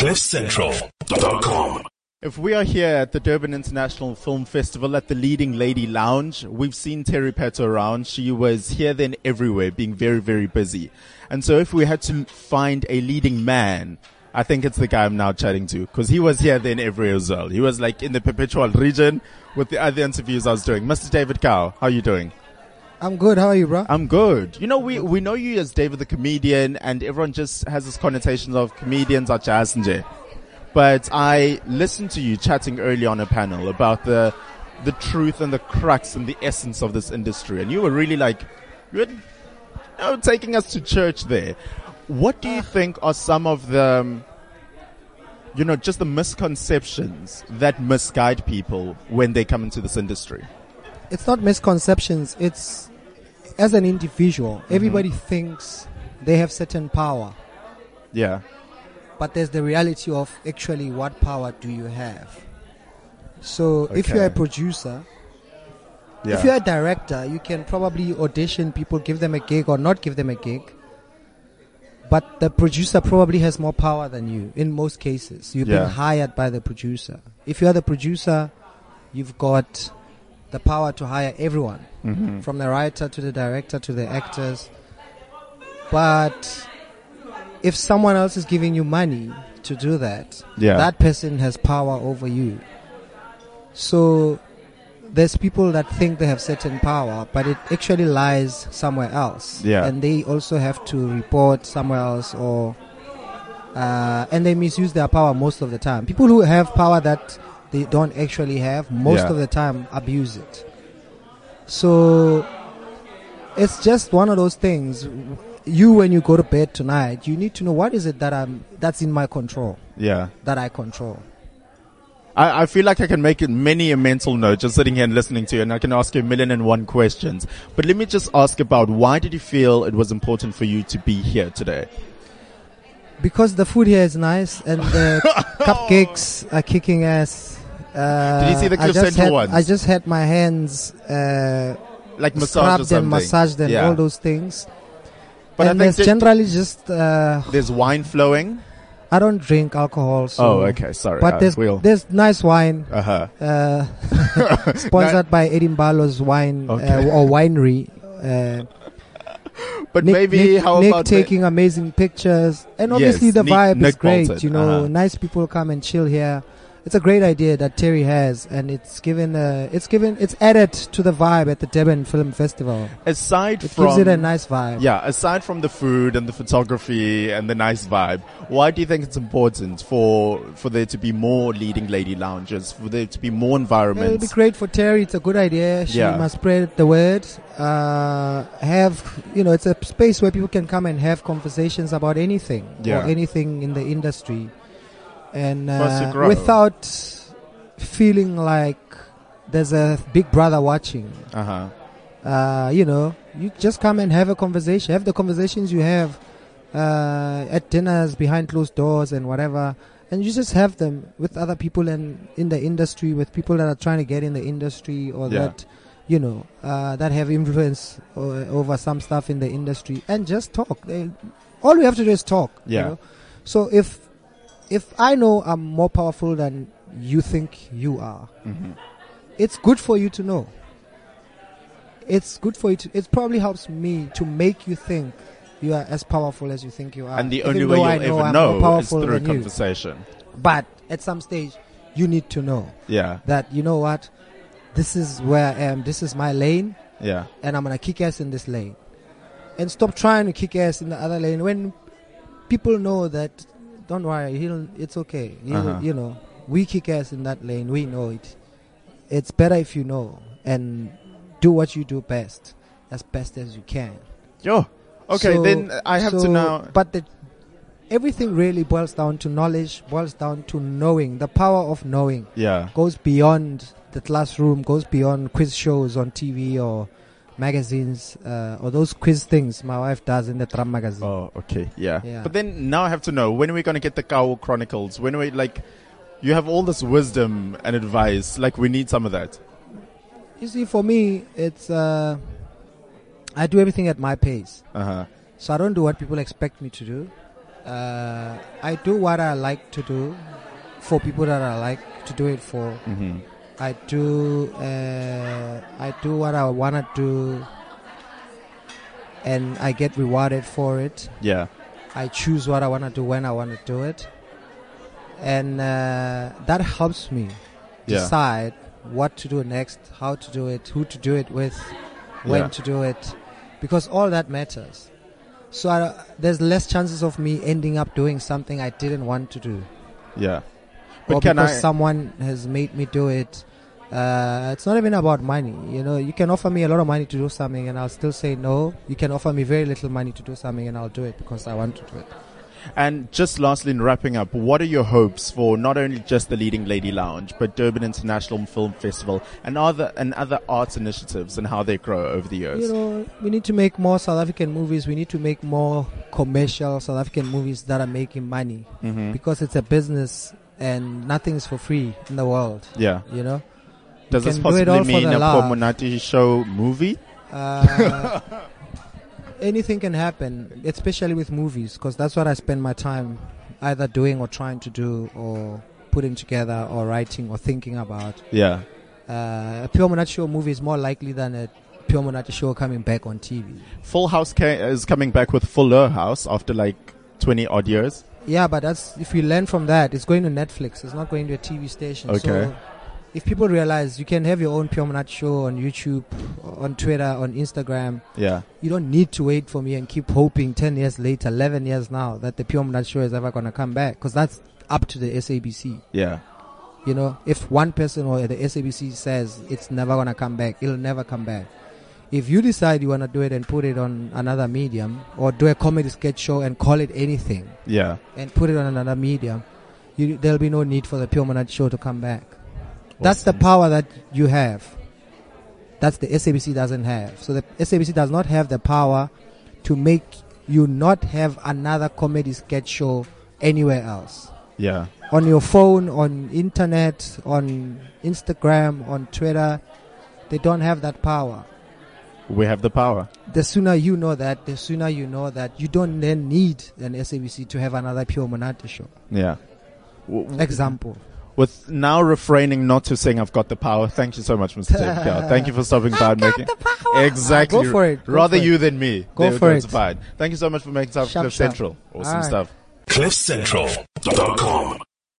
CliffCentral.com. If we are here at the Durban International Film Festival at the Leading Lady Lounge, we've seen Terry Pheto around. She was here, then everywhere, being very, very busy. And so if we had to find a leading man, I think it's the guy I'm now chatting to because he was here then everywhere as well. He was like in the perpetual region with the other interviews I was doing. Mr. David Kau, how are you doing? I'm good. How are you, bro? I'm good. You know, we, we know you as David the comedian and everyone just has this connotation of comedians are jazz and jay. But I listened to you chatting early on a panel about the, the truth and the crux and the essence of this industry. And you were really like, you were you know, taking us to church there. What do you think are some of the, you know, just the misconceptions that misguide people when they come into this industry? It's not misconceptions. It's as an individual, Mm-hmm. everybody thinks they have certain power, Yeah. but there's the reality of actually what power do you have. So if you're a producer, Yeah. if you're a director, you can probably audition people, give them a gig or not give them a gig. But the producer probably has more power than you in most cases. You've Yeah. been hired by the producer. If you're the producer, you've got the power to hire everyone Mhm. from the writer to the director to the actors. But if someone else is giving you money to do that, Yeah. that person has power over you. So there's people that think they have certain power, but it actually lies somewhere else. Yeah. And they also have to report somewhere else or uh, and they misuse their power most of the time. People who have power that they don't actually have most Yeah. of the time abuse it. So it's just one of those things. You, when you go to bed tonight, you need to know what is it that I'm that's in my control, Yeah. that I control. I, I feel like I can make it many a mental note just sitting here and listening to you and I can ask you a million and one questions. But let me just ask about why did you feel it was important for you to be here today? Because the food here is nice and the cupcakes are kicking ass. Uh, Did you see the Cliff Central had, ones? I just had my hands uh, Like massage or scrubbed something? and massaged and Yeah. all those things. But I think there's generally just uh, There's wine flowing. I don't drink alcohol. So oh, okay. Sorry. But uh, there's we'll- there's nice wine. uh-huh. Uh, sponsored by Edinburgh's wine Okay. uh, or winery. Uh, But Nick, maybe Nick, how Nick about taking amazing pictures, and obviously Yes, the Nick- vibe is Nick great. Bolton, You know, uh-huh. nice people come and chill here. It's a great idea that Terry has, and it's given uh, it's given it's added to the vibe at the Durban Film Festival. aside It from gives it a nice vibe. yeah, aside from the food and the photography and the nice vibe, why do you think it's important for for there to be more leading lady lounges, for there to be more environments? It'll be great for Terry. It's a good idea. She Yeah. must spread the word. Uh, have you know? It's a space where people can come and have conversations about anything Yeah. or anything in the industry, and For us to uh, without feeling like there's a big brother watching. Uh huh. Uh, you know, you just come and have a conversation. Have the conversations you have uh, at dinners behind closed doors and whatever, and you just have them with other people and in the industry, with people that are trying to get in the industry or Yeah. that you know uh, that have influence o- over some stuff in the industry, and just talk. They, all we have to do is talk. you Yeah. know? So if if I know I'm more powerful than you think you are, hmm it's good for you to know. It's good for you to. It probably helps me to make you think you are as powerful as you think you are. And the only way you'll I know ever I'm know is through a than you. conversation. But at some stage, you need to know Yeah, that you know what, this is where I am. This is my lane, yeah, and I'm gonna kick ass in this lane, and stop trying to kick ass in the other lane when people know that. Don't worry, he'll. It's okay. He'll, Uh-huh. You know, we kick ass in that lane. We know it. It's better if you know and do what you do best, as best as you can. yo. Okay, So- then I have to so- now. But the, everything really boils down to knowledge, boils down to knowing. The power of knowing Yeah, goes beyond the classroom, goes beyond quiz shows on TV or magazines uh, or those quiz things my wife does in the drum magazine. Oh, okay, yeah. Yeah. But then now I have to know when are we gonna get the Kau Chronicles? When are we like? You have all this wisdom and advice. Like we need some of that. You see, for me, it's uh, I do everything at my pace. Uh huh. So I don't do what people expect me to do. Uh, I do what I like to do for people that I like to do it for. hmm I do uh, I do what I wanna do, and I get rewarded for it. Yeah. I choose what I wanna do when I wanna do it, and uh, that helps me Yeah. decide what to do next, how to do it, who to do it with, when Yeah. to do it, because all that matters. So I, there's less chances of me ending up doing something I didn't want to do, Yeah. or But can because I? someone has made me do it. Uh, it's not even about money. You know, you can offer me a lot of money to do something, and I'll still say no. You can offer me very little money to do something, and I'll do it because I want to do it. And just lastly, in wrapping up, what are your hopes for not only just the Leading Lady Lounge, but Durban International Film Festival and other and other arts initiatives and how they grow over the years? You know, we need to make more South African movies. We need to make more commercial South African movies that are making money hmm because it's a business and nothing is for free in the world. Yeah. You know, Does this do possibly mean a love. Pure Monate show movie? uh, anything can happen, especially with movies, because that's what I spend my time either doing or trying to do, or putting together, or writing, or thinking about. Yeah. Uh, a Pure Monate show movie is more likely than a Pure Monate show coming back on TV. Full House ca- is coming back with Fuller House after like 20 odd years. Yeah, but that's if you learn from that, it's going to Netflix. It's not going to a TV station. Okay. So if people realize you can have your own Pure show on YouTube, on Twitter, on Instagram, Yeah. you don't need to wait for me and keep hoping 10 years later, 11 years now, that the Pure show is ever going to come back. Because that's up to the SABC. Yeah. You know, if one person or the SABC says it's never going to come back, it'll never come back. If you decide you want to do it and put it on another medium, or do a comedy sketch show and call it anything, Yeah. and put it on another medium, you, there'll be no need for the Pure show to come back. That's the power that you have. That's the SABC doesn't have. So the SABC does not have the power to make you not have another comedy sketch show anywhere else. Yeah. On your phone, on internet, on Instagram, on Twitter, they don't have that power. We have the power. The sooner you know that, the sooner you know that you don't then need an SABC to have another Pure Monate show. Yeah. W- Example. With now refraining not to sing I've got the power. Thank you so much, Mr. David Kau. Thank you for stopping by and making exactly Go for it. Go rather for it. you than me. Go There for it. fine. Thank you so much for making time for Cliff. Central. Awesome All right. stuff. CliffCentral.com.